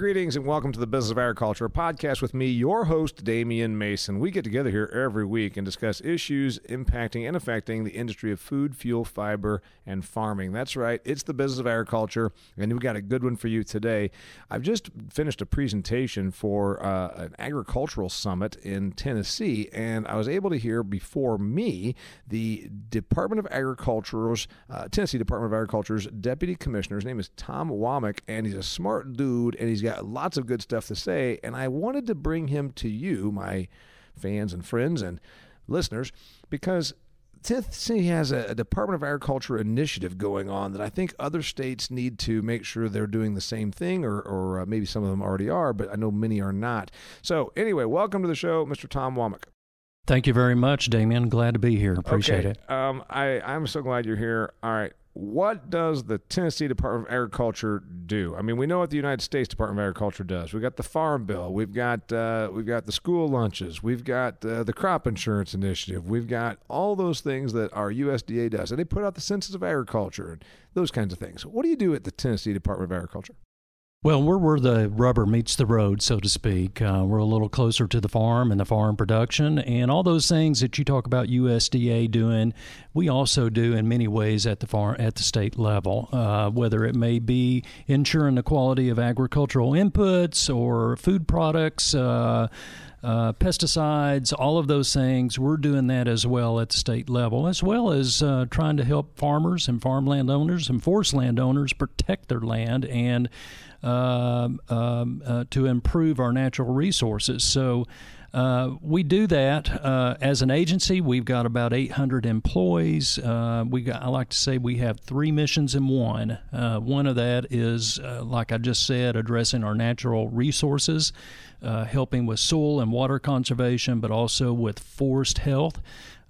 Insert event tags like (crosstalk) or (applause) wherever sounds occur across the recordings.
Greetings and welcome to the Business of Agriculture, podcast with me, your host, Damian Mason. We get together here every week and discuss issues impacting and affecting the industry of food, fuel, fiber, and farming. That's right, it's the Business of Agriculture, and we've got a good one for you today. I've just finished a presentation for uh, an agricultural summit in Tennessee, and I was able to hear before me the Department of Agriculture's, uh, Tennessee Department of Agriculture's Deputy Commissioner. His name is Tom Womack, and he's a smart dude, and he's got got lots of good stuff to say, and I wanted to bring him to you, my fans and friends and listeners, because Tennessee has a, Department of Agriculture initiative going on that I think other states need to make sure they're doing the same thing, or, or uh, maybe some of them already are, but I know many are not. So, anyway, welcome to the show, Mr. Tom Womack. Thank you very much, Damian. Glad to be here. Appreciate okay. it. Um, I, I'm so glad you're here. All right what does the Tennessee Department of Agriculture do? I mean, we know what the United States Department of Agriculture does. We've got the Farm Bill. We've got uh, we've got the school lunches. We've got uh, the Crop Insurance Initiative. We've got all those things that our USDA does, and they put out the Census of Agriculture and those kinds of things. What do you do at the Tennessee Department of Agriculture? Well, we're where the rubber meets the road, so to speak. Uh, we're a little closer to the farm and the farm production, and all those things that you talk about USDA doing, we also do in many ways at the farm at the state level. Uh, whether it may be ensuring the quality of agricultural inputs or food products. Uh, uh, pesticides, all of those things. We're doing that as well at the state level, as well as uh, trying to help farmers and farmland owners and forest landowners protect their land and um, um, uh, to improve our natural resources. So. Uh, we do that uh, as an agency. We've got about 800 employees. Uh, we got, I like to say we have three missions in one. Uh, one of that is, uh, like I just said, addressing our natural resources, helping with soil and water conservation, but also with forest health.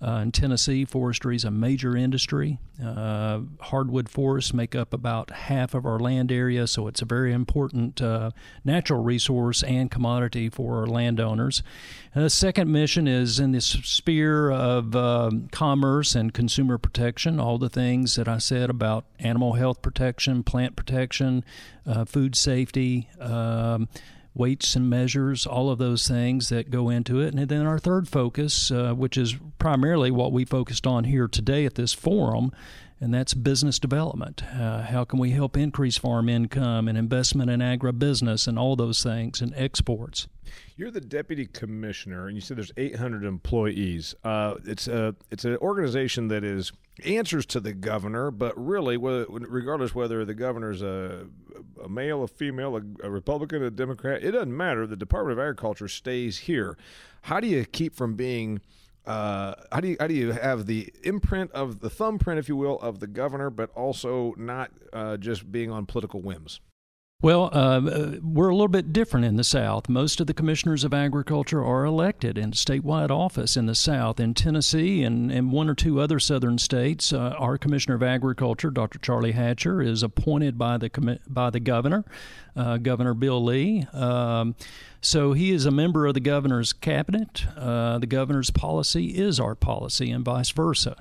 Uh, in Tennessee, forestry is a major industry. Uh, hardwood forests make up about half of our land area, so it's a very important uh, natural resource and commodity for our landowners. And the second mission is in this sphere of um, commerce and consumer protection, all the things that I said about animal health protection, plant protection, uh, food safety. Um, weights and measures, all of those things that go into it. And then our third focus, uh, which is primarily what we focused on here today at this forum, and that's business development. Uh, how can we help increase farm income and investment in agribusiness and all those things and exports? You're the deputy commissioner, and you said there's 800 employees. Uh, it's a it's an organization that is answers to the governor, but really, regardless whether the governor's a, a male, a female, a, a Republican, a Democrat, it doesn't matter. The Department of Agriculture stays here. How do you keep from being uh, how do you how do you have the imprint of the thumbprint, if you will, of the governor, but also not uh, just being on political whims? Well, uh, we're a little bit different in the South. Most of the commissioners of agriculture are elected in statewide office in the South. In Tennessee and, and one or two other southern states, uh, our commissioner of agriculture, Dr. Charlie Hatcher, is appointed by the by the governor, uh, Governor Bill Lee. Um, so he is a member of the governor's cabinet. Uh, the governor's policy is our policy, and vice versa.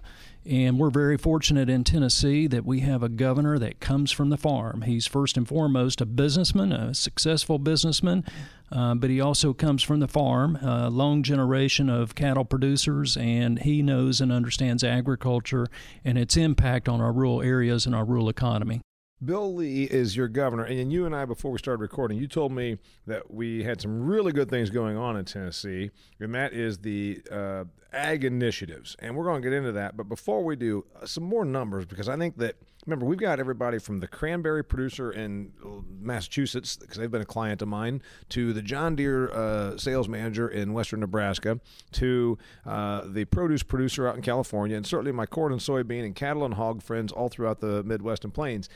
And we're very fortunate in Tennessee that we have a governor that comes from the farm. He's first and foremost a businessman, a successful businessman, uh, but he also comes from the farm, a long generation of cattle producers, and he knows and understands agriculture and its impact on our rural areas and our rural economy. Bill Lee is your governor, and you and I, before we started recording, you told me that we had some really good things going on in Tennessee, and that is the uh, ag initiatives, and we're going to get into that. But before we do, uh, some more numbers because I think that remember we've got everybody from the cranberry producer in Massachusetts because they've been a client of mine to the John Deere uh, sales manager in Western Nebraska to uh, the produce producer out in California, and certainly my corn and soybean and cattle and hog friends all throughout the Midwest and Plains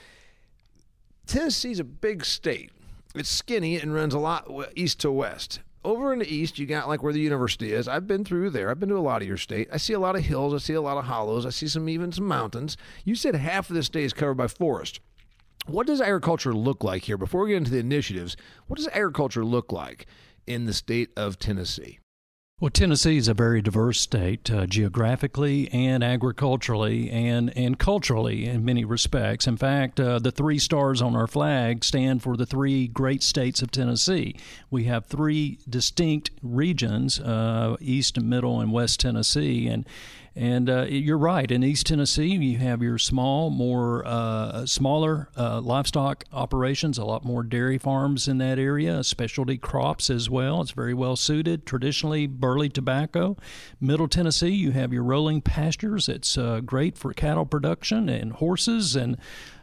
Tennessee's a big state. It's skinny and runs a lot east to west. Over in the east, you got like where the university is. I've been through there. I've been to a lot of your state. I see a lot of hills. I see a lot of hollows. I see some even some mountains. You said half of the state is covered by forest. What does agriculture look like here? Before we get into the initiatives, what does agriculture look like in the state of Tennessee? Well, Tennessee is a very diverse state uh, geographically and agriculturally and, and culturally in many respects. In fact, uh, the three stars on our flag stand for the three great states of Tennessee. We have three distinct regions uh, East, Middle, and West Tennessee. And and uh, you're right. In East Tennessee, you have your small, more uh, smaller uh, livestock operations. A lot more dairy farms in that area. Specialty crops as well. It's very well suited. Traditionally, burley tobacco. Middle Tennessee, you have your rolling pastures. It's uh, great for cattle production and horses and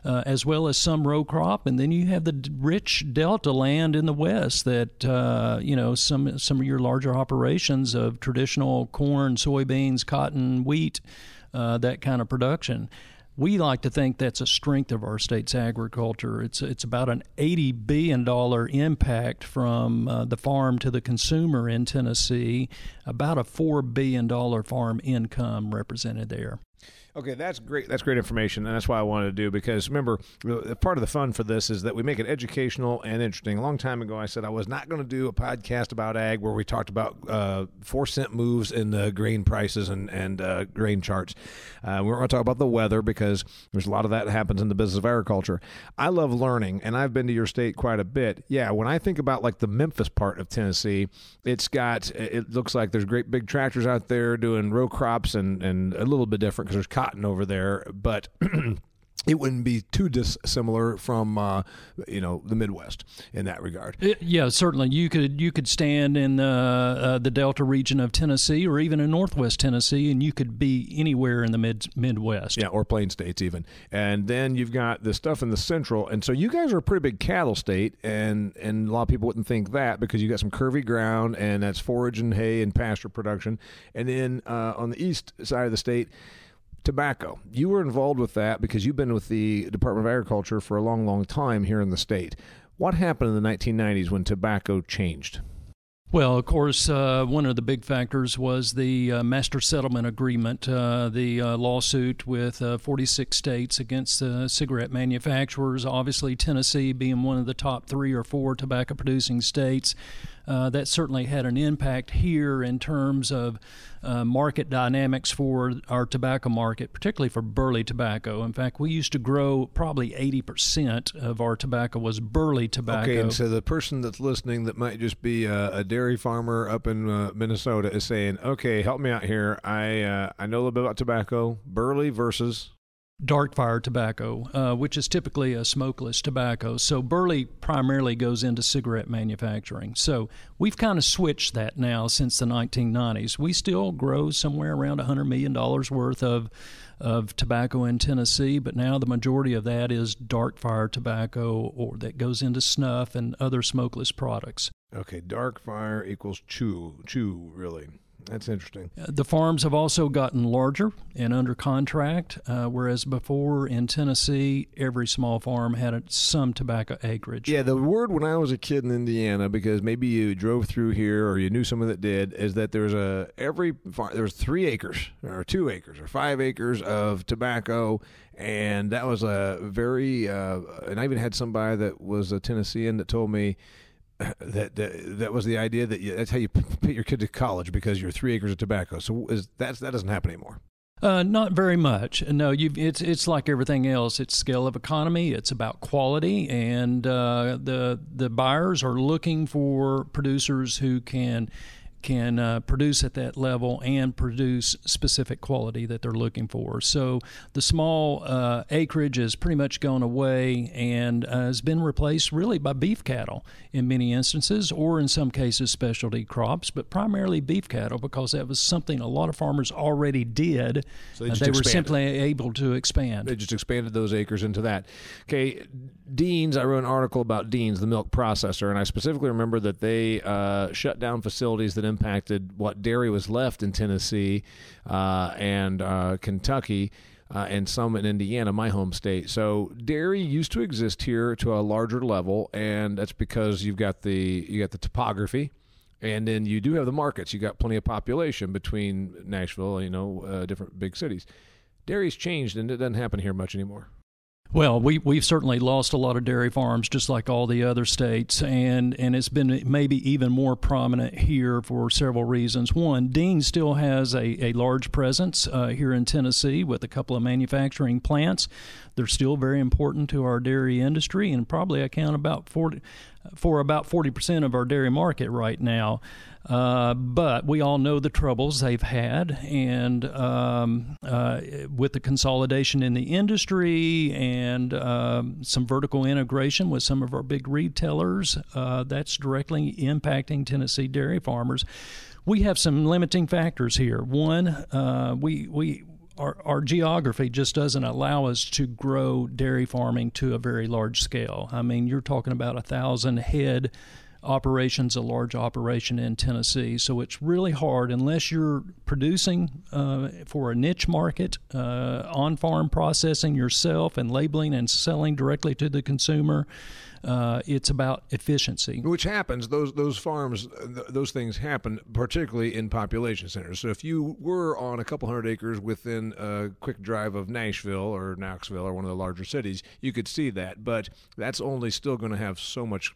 uh, as well as some row crop, and then you have the rich delta land in the west that uh, you know some some of your larger operations of traditional corn, soybeans, cotton, wheat, uh, that kind of production. We like to think that's a strength of our state's agriculture. It's it's about an eighty billion dollar impact from uh, the farm to the consumer in Tennessee. About a four billion dollar farm income represented there. Okay, that's great. That's great information, and that's why I wanted to do because remember, part of the fun for this is that we make it educational and interesting. A long time ago, I said I was not going to do a podcast about ag where we talked about uh, four cent moves in the grain prices and and uh, grain charts. Uh, we we're going to talk about the weather because there's a lot of that happens in the business of agriculture. I love learning, and I've been to your state quite a bit. Yeah, when I think about like the Memphis part of Tennessee, it's got it looks like there's great big tractors out there doing row crops and and a little bit different because there's cotton over there, but (clears throat) it wouldn't be too dissimilar from uh, you know the Midwest in that regard. It, yeah, certainly you could you could stand in uh, uh, the Delta region of Tennessee or even in Northwest Tennessee, and you could be anywhere in the mid Midwest. Yeah, or Plain States even. And then you've got the stuff in the Central, and so you guys are a pretty big cattle state, and and a lot of people wouldn't think that because you got some curvy ground, and that's forage and hay and pasture production, and then uh, on the east side of the state tobacco. You were involved with that because you've been with the Department of Agriculture for a long, long time here in the state. What happened in the 1990s when tobacco changed? Well, of course, uh, one of the big factors was the uh, Master Settlement Agreement, uh, the uh, lawsuit with uh, 46 states against cigarette manufacturers. Obviously, Tennessee being one of the top three or four tobacco producing states. Uh, that certainly had an impact here in terms of uh, market dynamics for our tobacco market, particularly for burley tobacco. In fact, we used to grow probably 80% of our tobacco was burley tobacco. Okay, and so the person that's listening that might just be a, a dairy farmer up in uh, Minnesota is saying, okay, help me out here. I, uh, I know a little bit about tobacco, burley versus dark fire tobacco, uh, which is typically a smokeless tobacco. So burley primarily goes into cigarette manufacturing. So we've kind of switched that now since the 1990s. We still grow somewhere around $100 million worth of of tobacco in Tennessee, but now the majority of that is dark fire tobacco or that goes into snuff and other smokeless products. Okay, dark fire equals chew, chew really. That's interesting. Uh, the farms have also gotten larger and under contract, uh, whereas before in Tennessee, every small farm had some tobacco acreage. Yeah, the word when I was a kid in Indiana, because maybe you drove through here or you knew someone that did, is that there's a every farm there's three acres or two acres or five acres of tobacco, and that was a very. Uh, and I even had somebody that was a Tennessean that told me (coughs) that, that that was the idea that you, that's how you put your kid to college because you're three acres of tobacco. So is that's that doesn't happen anymore. Uh, not very much. No, it's it's like everything else. It's scale of economy. It's about quality, and uh, the the buyers are looking for producers who can can uh, produce at that level and produce specific quality that they're looking for. So the small uh, acreage has pretty much gone away and uh, has been replaced really by beef cattle in many instances, or in some cases specialty crops, but primarily beef cattle because that was something a lot of farmers already did. So they, they were simply able to expand. They just expanded those acres into that. Okay, Deans. I wrote an article about Deans, the milk processor, and I specifically remember that they uh, shut down facilities that impacted what dairy was left in Tennessee uh, and uh, Kentucky. Uh, and some in Indiana, my home state. So dairy used to exist here to a larger level, and that's because you've got the you got the topography, and then you do have the markets. You got plenty of population between Nashville, you know, uh, different big cities. Dairy's changed, and it doesn't happen here much anymore. Well, we we've certainly lost a lot of dairy farms, just like all the other states, and and it's been maybe even more prominent here for several reasons. One, Dean still has a, a large presence uh, here in Tennessee with a couple of manufacturing plants. They're still very important to our dairy industry, and probably account about forty for about forty percent of our dairy market right now. Uh, but we all know the troubles they've had, and um, uh, with the consolidation in the industry and uh, some vertical integration with some of our big retailers, uh, that's directly impacting Tennessee dairy farmers. We have some limiting factors here. One, uh, we we our, our, geography just doesn't allow us to grow dairy farming to a very large scale. I mean, you're talking about a thousand head operations a large operation in Tennessee. So it's really hard unless you're producing uh, for a niche market, uh, on farm processing yourself and labeling and selling directly to the consumer. Uh, it's about efficiency, which happens. Those those farms, th- those things happen, particularly in population centers. So if you were on a couple hundred acres within a quick drive of Nashville or Knoxville or one of the larger cities, you could see that. But that's only still going to have so much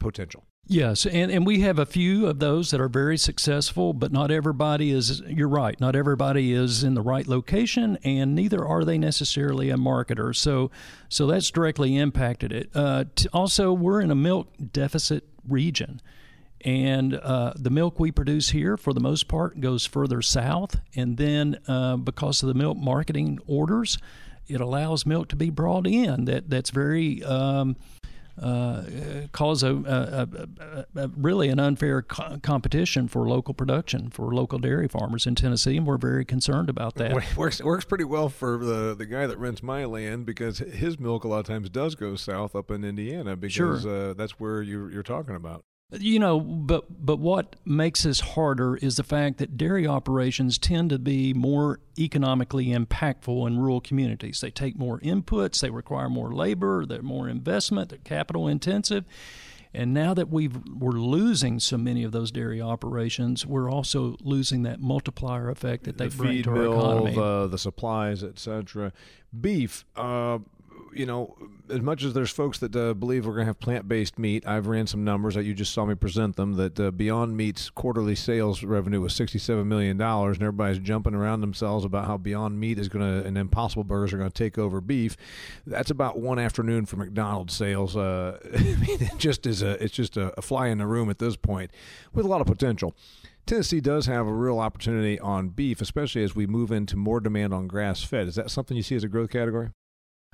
potential. Yes, and, and we have a few of those that are very successful, but not everybody is, you're right, not everybody is in the right location, and neither are they necessarily a marketer. So, so that's directly impacted it. Uh, t- also, we're in a milk deficit region. And uh, the milk we produce here, for the most part, goes further south. And then, uh, because of the milk marketing orders, it allows milk to be brought in that that's very um, uh, cause a, a, a, a, really an unfair co- competition for local production for local dairy farmers in Tennessee, and we're very concerned about that. works works pretty well for the the guy that rents my land because his milk a lot of times does go south up in Indiana because sure. uh, that's where you're, you're talking about. You know, but but what makes this harder is the fact that dairy operations tend to be more economically impactful in rural communities. They take more inputs, they require more labor, they're more investment, they're capital intensive. And now that we are losing so many of those dairy operations, we're also losing that multiplier effect that they the bring to our economy. The, the supplies, etc. Beef. Uh, you know, as much as there's folks that uh, believe we're going to have plant-based meat, I've ran some numbers that you just saw me present them. That uh, Beyond Meat's quarterly sales revenue was sixty-seven million dollars, and everybody's jumping around themselves about how Beyond Meat is going to and Impossible Burgers are going to take over beef. That's about one afternoon for McDonald's sales. Uh, (laughs) it just is a it's just a, a fly in the room at this point, with a lot of potential. Tennessee does have a real opportunity on beef, especially as we move into more demand on grass fed. Is that something you see as a growth category?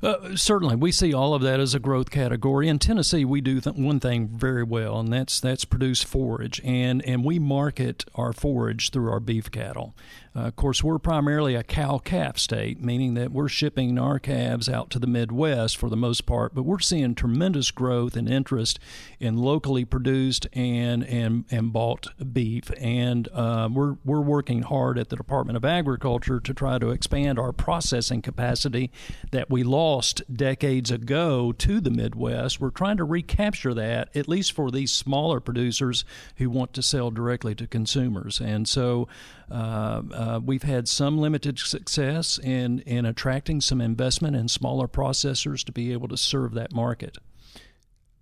Uh, certainly, we see all of that as a growth category. In Tennessee, we do th- one thing very well, and that's that's produce forage, and and we market our forage through our beef cattle. Uh, of course, we're primarily a cow calf state, meaning that we're shipping our calves out to the Midwest for the most part, but we're seeing tremendous growth and interest in locally produced and and and bought beef, and uh, we're we're working hard at the Department of Agriculture to try to expand our processing capacity that we lost decades ago to the Midwest. We're trying to recapture that, at least for these smaller producers who want to sell directly to consumers, and so. Uh, uh, we've had some limited success in, in attracting some investment in smaller processors to be able to serve that market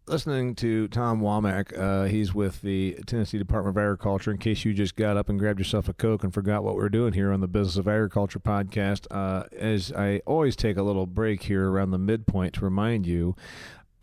listening to Tom Womack. Uh, he's with the Tennessee Department of Agriculture. In case you just got up and grabbed yourself a Coke and forgot what we are doing here on the Business of Agriculture podcast, uh, as I always take a little break here around the midpoint to remind you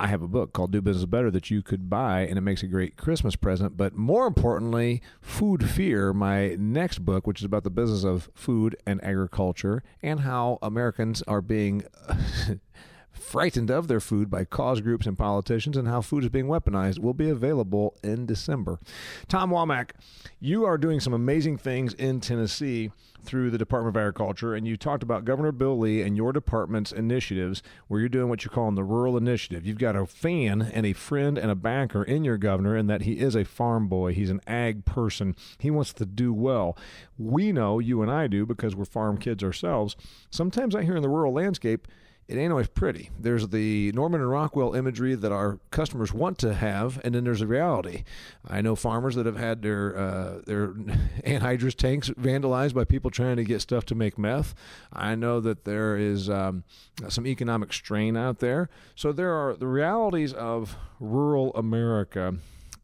I have a book called Do Business Better that you could buy, and it makes a great Christmas present. But more importantly, Food Fear, my next book, which is about the business of food and agriculture and how Americans are being (laughs) frightened of their food by cause groups and politicians and how food is being weaponized will be available in December. Tom Womack, you are doing some amazing things in Tennessee through the Department of Agriculture, and you talked about Governor Bill Lee and your department's initiatives where you're doing what you call the Rural Initiative. You've got a fan and a friend and a banker in your governor, and that he is a farm boy. He's an ag person. He wants to do well. We know, you and I do, because we're farm kids ourselves. Sometimes I hear in the rural landscape, it ain't always pretty. There's the Norman and Rockwell imagery that our customers want to have, and then there's the reality. I know farmers that have had their uh, their (laughs) anhydrous tanks vandalized by people trying to get stuff to make meth. I know that there is um, some economic strain out there. So there are the realities of rural America,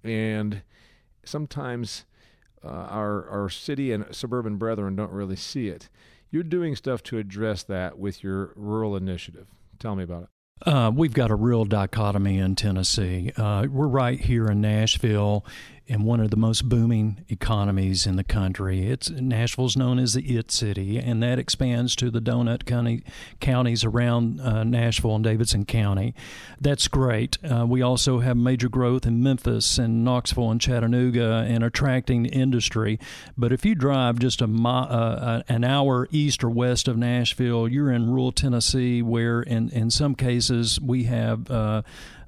and sometimes uh, our our city and suburban brethren don't really see it. You're doing stuff to address that with your rural initiative. Tell me about it. Uh, we've got a real dichotomy in Tennessee. Uh, we're right here in Nashville in one of the most booming economies in the country. It's Nashville's known as the IT city, and that expands to the donut county, counties around uh, Nashville and Davidson County. That's great. Uh, we also have major growth in Memphis and Knoxville and Chattanooga and attracting industry. But if you drive just a uh, an hour east or west of Nashville, you're in rural Tennessee, where in in some cases we have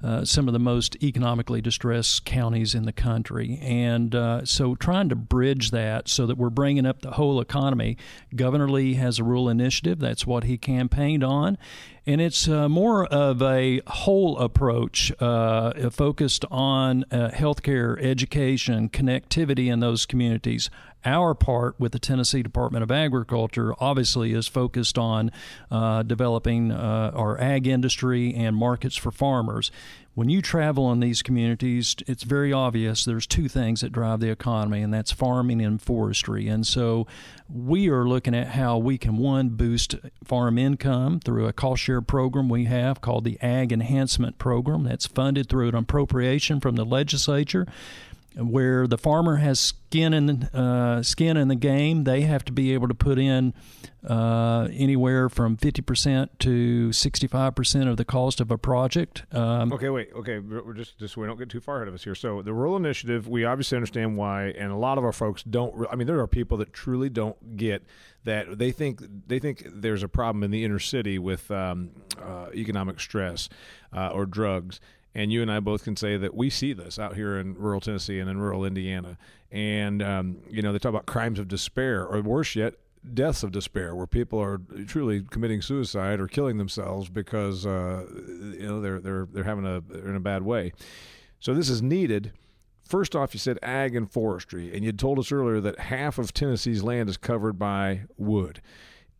uh, some of the most economically distressed counties in the country. And uh, so trying to bridge that so that we're bringing up the whole economy. Governor Lee has a rural initiative. That's what he campaigned on. And it's uh, more of a whole approach uh, focused on uh, healthcare, education, connectivity in those communities. Our part with the Tennessee Department of Agriculture obviously is focused on uh, developing uh, our ag industry and markets for farmers. When you travel in these communities, it's very obvious there's two things that drive the economy, and that's farming and forestry. And so we are looking at how we can, one, boost farm income through a cost share program we have called the Ag Enhancement Program that's funded through an appropriation from the legislature where the farmer has skin in uh, skin in the game. They have to be able to put in uh, anywhere from fifty percent to sixty five percent of the cost of a project. Um, okay, wait. Okay, we're just just we don't get too far ahead of us here. So the rural initiative, we obviously understand why, and a lot of our folks don't. I mean, there are people that truly don't get that. They think they think there's a problem in the inner city with um, uh, economic stress uh, or drugs and you and I both can say that we see this out here in rural Tennessee and in rural Indiana. And, um, you know, they talk about crimes of despair, or worse yet, deaths of despair, where people are truly committing suicide or killing themselves because, uh, you know, they're, they're, they're having a, they're in a bad way. So this is needed. First off, you said ag and forestry, and you told us earlier that half of Tennessee's land is covered by wood.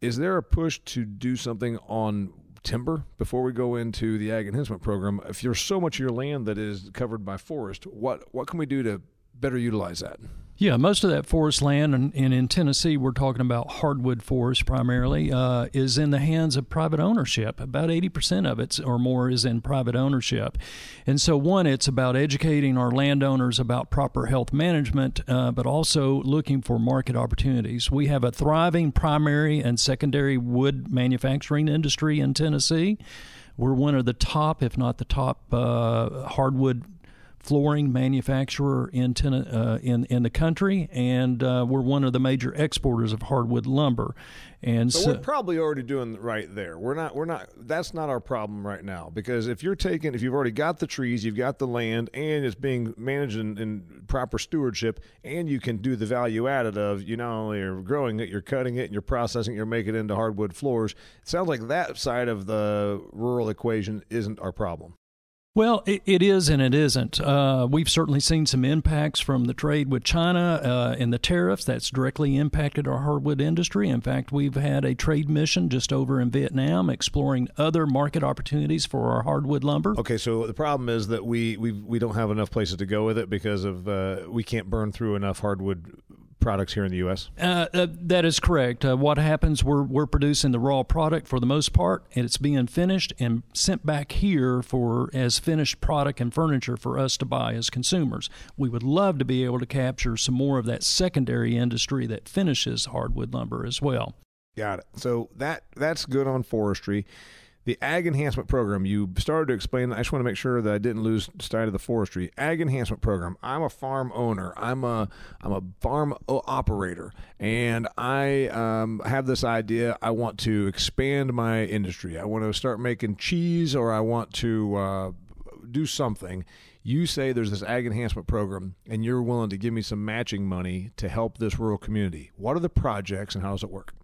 Is there a push to do something on timber before we go into the ag enhancement program. If there's so much of your land that is covered by forest, what what can we do to better utilize that? Yeah, most of that forest land, and, and in Tennessee, we're talking about hardwood forest primarily, uh, is in the hands of private ownership. About 80% of it or more is in private ownership. And so, one, it's about educating our landowners about proper health management, uh, but also looking for market opportunities. We have a thriving primary and secondary wood manufacturing industry in Tennessee. We're one of the top, if not the top, uh, hardwood flooring manufacturer in ten, uh, in in the country, and uh, we're one of the major exporters of hardwood lumber. And so, so, we're probably already doing right there. We're not. We're not. That's not our problem right now because if you're taking, if you've already got the trees, you've got the land, and it's being managed in, in proper stewardship, and you can do the value added of you not only are growing it, you're cutting it, and you're processing, it, you're making it into hardwood floors. It sounds like that side of the rural equation isn't our problem. Well, it, it is and it isn't. Uh, we've certainly seen some impacts from the trade with China uh, and the tariffs. That's directly impacted our hardwood industry. In fact, we've had a trade mission just over in Vietnam exploring other market opportunities for our hardwood lumber. Okay, so the problem is that we we, we don't have enough places to go with it because of uh, we can't burn through enough hardwood products here in the U.S.? Uh, uh, that is correct. Uh, what happens, we're, we're producing the raw product for the most part, and it's being finished and sent back here for as finished product and furniture for us to buy as consumers. We would love to be able to capture some more of that secondary industry that finishes hardwood lumber as well. Got it. So that that's good on forestry the ag enhancement program. You started to explain i just want to make sure that i didn't lose sight of the forestry. Ag enhancement program. I'm a farm owner. I'm a i'm a farm operator. And i um, have this idea. I want to expand my industry. I want to start making cheese or i want to uh, do something. You say there's this ag enhancement program and you're willing to give me some matching money to help this rural community. What are the projects and how does it work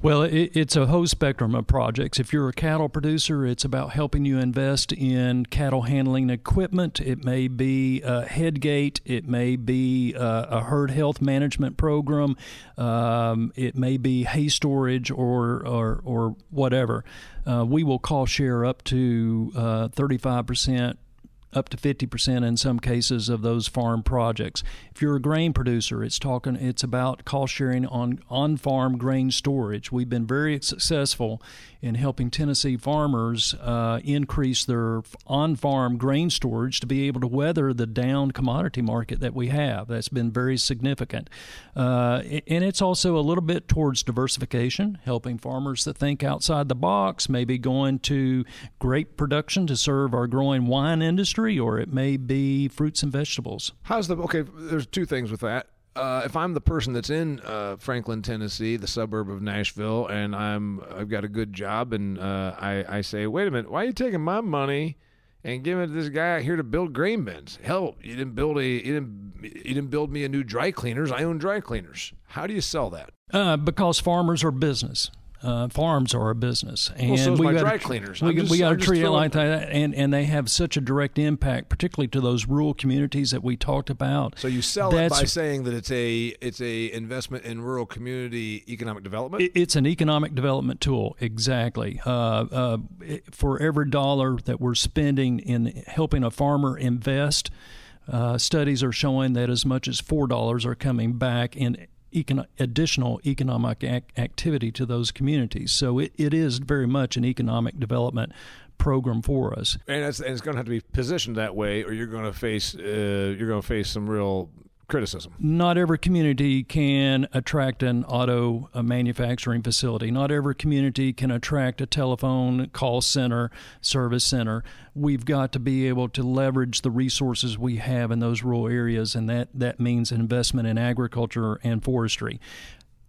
Well, it, it's a whole spectrum of projects. If you're a cattle producer, it's about helping you invest in cattle handling equipment. It may be a head gate. It may be a, a herd health management program. Um, it may be hay storage or or, or whatever. Uh, we will cost share up to uh, 35% up to 50% in some cases of those farm projects. If you're a grain producer, it's talking it's about cost sharing on on-farm grain storage. We've been very successful in helping Tennessee farmers uh, increase their on-farm grain storage to be able to weather the down commodity market that we have. That's been very significant. Uh, and it's also a little bit towards diversification, helping farmers that think outside the box, maybe going to grape production to serve our growing wine industry or it may be fruits and vegetables. How's the okay? There's two things with that. Uh, if I'm the person that's in uh, Franklin, Tennessee, the suburb of Nashville, and I'm I've got a good job, and uh, I I say, wait a minute, why are you taking my money and giving it to this guy out here to build grain bins? Hell, you didn't build a you didn't you didn't build me a new dry cleaners. I own dry cleaners. How do you sell that? Uh, because farmers are business uh, farms are a business, and well, so we got dry cleaners. We, we got to treat it like that, and and they have such a direct impact, particularly to those rural communities that we talked about. So you sell That's, it by saying that it's a it's a investment in rural community economic development. It, it's an economic development tool, exactly. Uh, uh, for every dollar that we're spending in helping a farmer invest. Uh, studies are showing that as much as four dollars are coming back in econ- additional economic ac- activity to those communities. So it, it is very much an economic development program for us. And it's, and it's going to have to be positioned that way, or you're going to face uh, you're going to face some real criticism. Not every community can attract an auto manufacturing facility. Not every community can attract a telephone call center, service center. We've got to be able to leverage the resources we have in those rural areas, and that, that means investment in agriculture and forestry.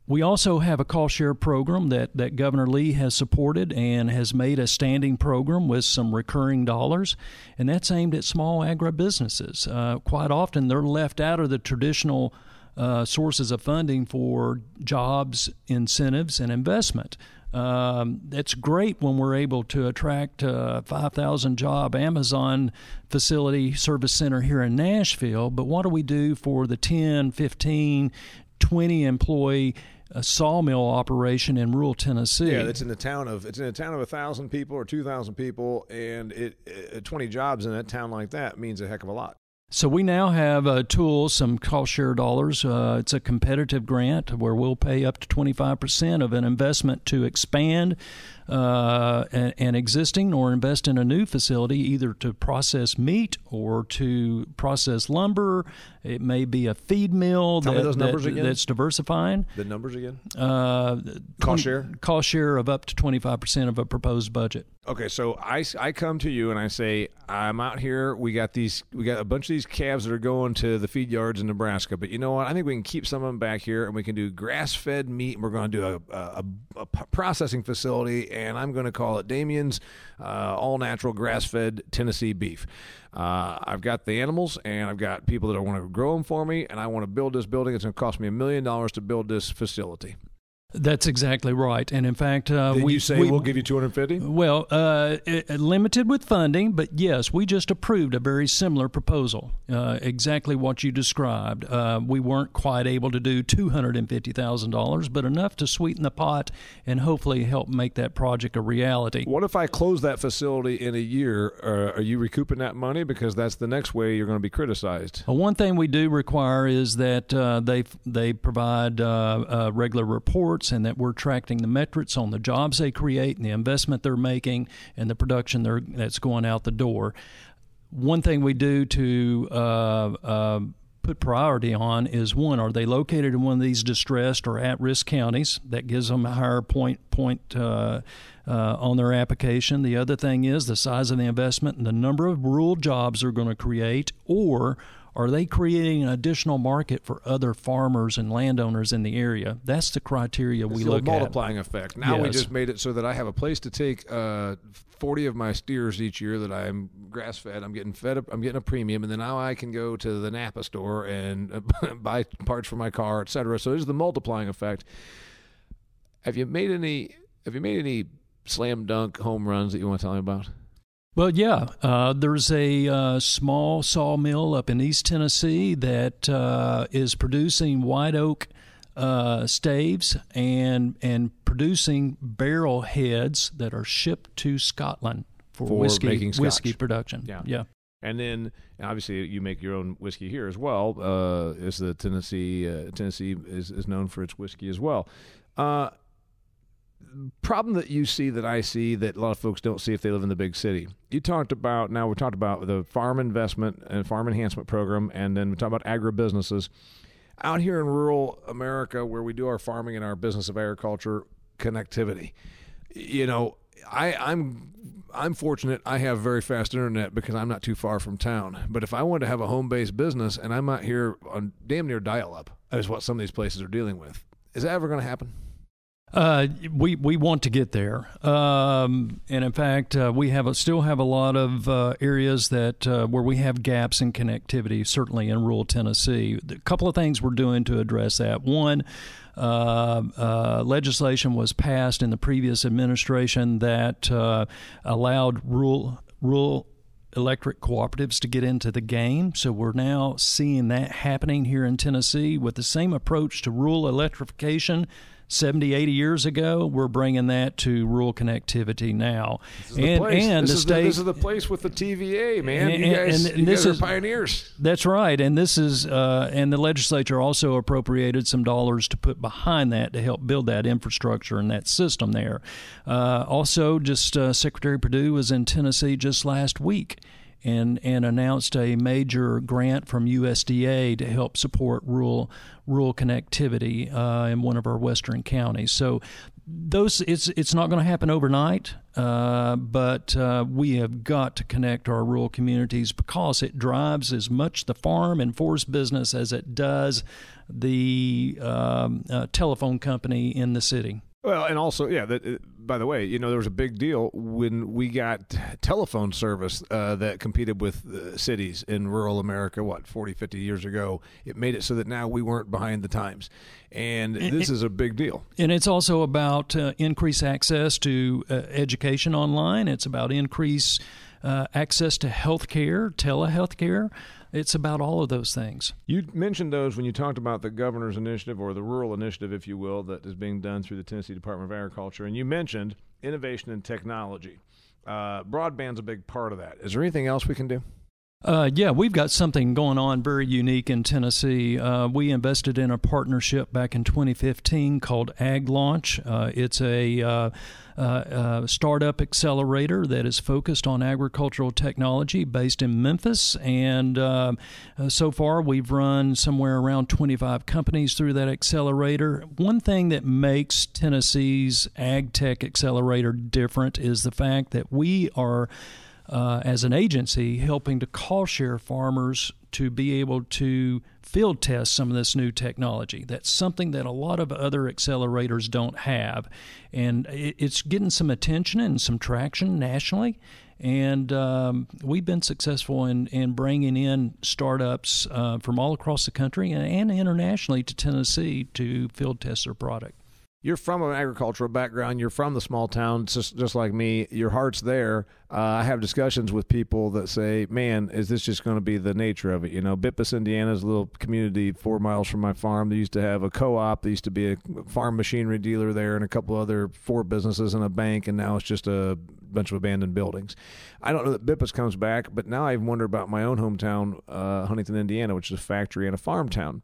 We also have a cost share program that, that Governor Lee has supported and has made a standing program with some recurring dollars, and that's aimed at small agribusinesses. Uh, quite often, they're left out of the traditional uh, sources of funding for jobs, incentives, and investment. Um, it's great when we're able to attract a 5,000 job Amazon facility service center here in Nashville, but what do we do for the 10, 15, 20 employee a sawmill operation in rural Tennessee. Yeah, it's in a town of it's in a town of a thousand people or two thousand people, and it, it, twenty jobs in a town like that means a heck of a lot. So we now have a tool, some cost share dollars. Uh, it's a competitive grant where we'll pay up to 25% of an investment to expand uh, an, an, existing or invest in a new facility, either to process meat or to process lumber. It may be a feed mill that, that, that's diversifying. The numbers again? Uh, cost share? Cost share of up to 25% of a proposed budget. Okay, so I, I come to you and I say I'm out here. We got these. We got a bunch of these calves that are going to the feed yards in Nebraska. But you know what? I think we can keep some of them back here, and we can do grass fed meat. And we're going to do a, a, a, processing facility, and I'm going to call it Damian's uh, all natural grass fed Tennessee beef. Uh, I've got the animals, and I've got people that I want to grow them for me, and I want to build this building. It's going to cost me a million dollars to build this facility. That's exactly right, and in fact, uh, Did we you say we, will give you two hundred fifty. Well, uh, it, limited with funding, but yes, we just approved a very similar proposal, uh, exactly what you described. Uh, we weren't quite able to do two hundred and fifty thousand dollars, but enough to sweeten the pot and hopefully help make that project a reality. What if I close that facility in a year? Uh, are you recouping that money because that's the next way you're going to be criticized? Well, one thing we do require is that uh, they they provide regular reports and that we're tracking the metrics on the jobs they create and the investment they're making and the production that's going out the door. One thing we do to uh, uh, put priority on is one: Are they located in one of these distressed or at-risk counties? That gives them a higher point point uh, uh, on their application. The other thing is the size of the investment and the number of rural jobs they're going to create, or are they creating an additional market for other farmers and landowners in the area? That's the criteria it's we look multiplying at. Multiplying effect. Now yes. we just made it so that I have a place to take uh, 40 of my steers each year that I'm grass fed. I'm getting fed. I'm getting a premium, and then now I can go to the Napa store and (laughs) buy parts for my car, etc. So there's the multiplying effect Have you made any? Have you made any slam dunk home runs that you want to tell me about? Well, yeah. Uh, there's a uh, small sawmill up in East Tennessee that uh, is producing white oak uh, staves and and producing barrel heads that are shipped to Scotland for, For whiskey whiskey production. Yeah. yeah. And then obviously you make your own whiskey here as well. Uh, is the Tennessee uh, Tennessee is, is known for its whiskey as well. Uh, problem that you see that I see that a lot of folks don't see if they live in the big city. You talked about now we talked about the farm investment and farm enhancement program, and then we talked about agribusinesses out here in rural America where we do our farming and our business of agriculture connectivity. You know, I, I'm I'm fortunate. I have very fast internet because I'm not too far from town. But if I wanted to have a home based business and I'm out here on damn near dial up, is what some of these places are dealing with. Is that ever going to happen? Uh, we we want to get there, um, and in fact, uh, we have a, still have a lot of uh, areas that uh, where we have gaps in connectivity. Certainly in rural Tennessee, a couple of things we're doing to address that. One. Uh, uh, legislation was passed in the previous administration that allowed rural rural electric cooperatives to get into the game. So we're now seeing that happening here in Tennessee with the same approach to rural electrification 70, 80 years ago. We're bringing that to rural connectivity now. Is the and and this the is state. this is the place with the TVA, man. And- you guys, and- and you this guys are is- pioneers. That's right, and this is uh, and the legislature also appropriated some dollars to put behind that to help build that infrastructure and that system there. Uh, also, just uh, Secretary Perdue was in Tennessee just last week. And, and announced a major grant from USDA to help support rural rural connectivity uh, in one of our western counties. So those it's it's not going to happen overnight, uh, but uh, we have got to connect our rural communities because it drives as much the farm and forest business as it does the um, uh, telephone company in the city. Well, and also, yeah. Uh, by the way, you know there was a big deal when we got telephone service uh, that competed with uh, cities in rural America. What 40, 50 years ago, it made it so that now we weren't behind the times, and this is a big deal. And it's also about uh, increased access to uh, education online. It's about increased uh, access to health care, telehealth care. It's about all of those things. You mentioned those when you talked about the governor's initiative or the rural initiative, if you will, that is being done through the Tennessee Department of Agriculture, and you mentioned innovation and technology. Uh, broadband's a big part of that. Is there anything else we can do? Uh, yeah, we've got something going on very unique in Tennessee. Uh, we invested in a partnership back in 2015 called Ag Launch. Uh, it's a uh, uh, uh, startup accelerator that is focused on agricultural technology based in Memphis. And um, uh, so far, we've run somewhere around 25 companies through that accelerator. One thing that makes Tennessee's Ag Tech Accelerator different is the fact that we are uh, as an agency helping to cost share farmers to be able to field test some of this new technology. That's something that a lot of other accelerators don't have. And it, it's getting some attention and some traction nationally. And um, we've been successful in, in bringing in startups uh, from all across the country and, and internationally to Tennessee to field test their product. You're from an agricultural background. You're from the small town, just just like me. Your heart's there. Uh, I have discussions with people that say, "Man, is this just going to be the nature of it?" You know, Bippus, Indiana is a little community four miles from my farm. They used to have a co-op. They used to be a farm machinery dealer there, and a couple other four businesses and a bank. And now it's just a bunch of abandoned buildings. I don't know that Bippus comes back, but now I wonder about my own hometown, uh, Huntington, Indiana, which is a factory and a farm town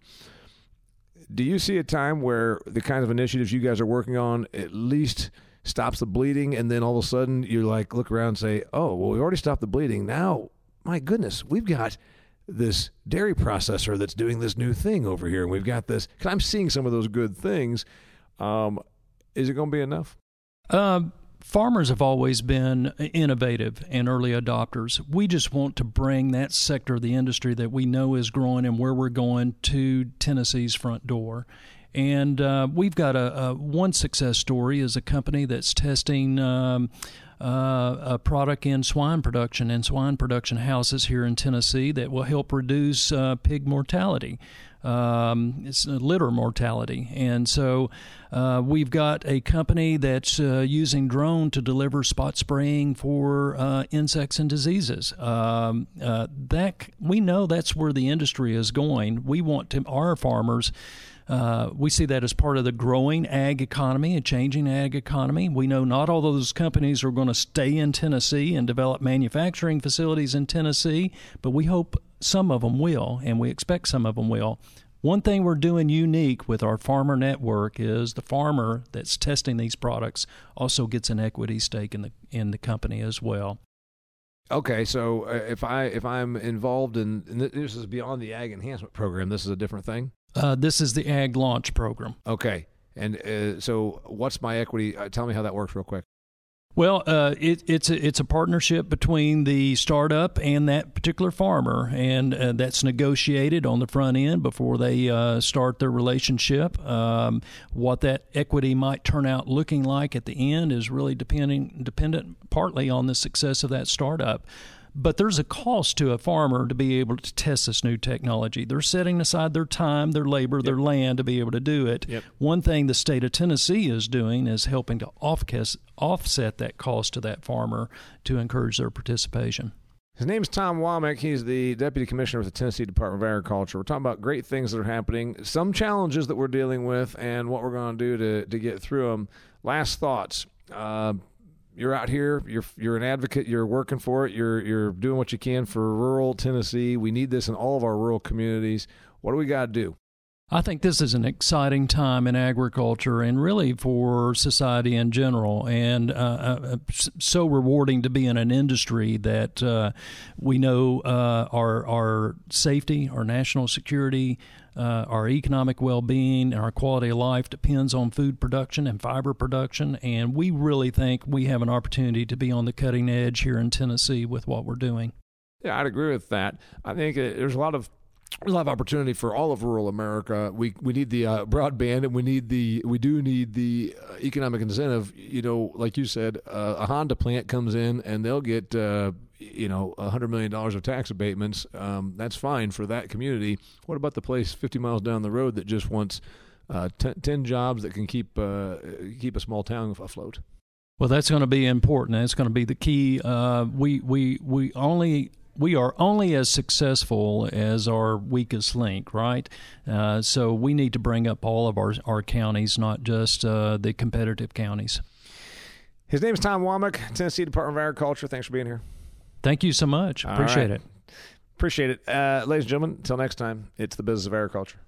do you see a time where the kinds of initiatives you guys are working on at least stops the bleeding and then all of a sudden you like look around and say oh well we already stopped the bleeding. Now my goodness we've got this dairy processor that's doing this new thing over here and we've got this because i'm seeing some of those good things. Um, is it going to be enough? Um, farmers have always been innovative and early adopters. We just want to bring that sector of the industry that we know is growing and where we're going to Tennessee's front door. And uh, we've got a, a one success story is a company that's testing um, uh, a product in swine production and swine production houses here in Tennessee that will help reduce uh, pig mortality. Um, it's litter mortality. And so uh, we've got a company that's uh, using drone to deliver spot spraying for uh, insects and diseases. Um, uh, that we know that's where the industry is going. We want to our farmers. Uh, we see that as part of the growing ag economy, a changing ag economy. We know not all those companies are going to stay in Tennessee and develop manufacturing facilities in Tennessee, but we hope some of them will, and we expect some of them will. One thing we're doing unique with our farmer network is the farmer that's testing these products also gets an equity stake in the in the company as well. Okay, so uh, if I if I'm involved in, in this is beyond the ag enhancement program, this is a different thing. Uh, this is the ag launch program. Okay, and uh, so what's my equity? Uh, tell me how that works real quick. Well, uh, it, it's a, it's a partnership between the startup and that particular farmer, and uh, that's negotiated on the front end before they uh, start their relationship. Um, what that equity might turn out looking like at the end is really depending dependent partly on the success of that startup. But there's a cost to a farmer to be able to test this new technology. They're setting aside their time, their labor, yep. their land to be able to do it. Yep. One thing the state of Tennessee is doing is helping to offset that cost to that farmer to encourage their participation. His name is Tom Womack. He's the Deputy Commissioner with the Tennessee Department of Agriculture. We're talking about great things that are happening, some challenges that we're dealing with, and what we're going to do to, to get through them. Last thoughts. Uh, you're out here, you're you're an advocate, you're working for it, you're you're doing what you can for rural Tennessee. We need this in all of our rural communities. What do we got to do? I think this is an exciting time in agriculture and really for society in general, and uh, uh, uh so rewarding to be in an industry that uh, we know uh, our our safety, our national security, uh, our economic well being and our quality of life depends on food production and fiber production. And we really think we have an opportunity to be on the cutting edge here in Tennessee with what we're doing. Yeah, I'd agree with that. I think there's a lot of there's a lot of opportunity for all of rural America. We we need the uh, broadband, and we need the we do need the uh, economic incentive. You know, like you said, uh, a Honda plant comes in and they'll get uh, you know hundred million dollars of tax abatements. Um, that's fine for that community. What about the place 50 miles down the road that just wants uh, t- 10 jobs that can keep uh, keep a small town afloat? Well, that's going to be important. That's going to be the key. we we we only we are only as successful as our weakest link, right? Uh, so we need to bring up all of our, our counties, not just uh, the competitive counties. His name is Tom Womack, Tennessee Department of Agriculture. Thanks for being here. Thank you so much. Appreciate right. it. Appreciate it. Uh, ladies and gentlemen, until next time, it's the business of agriculture.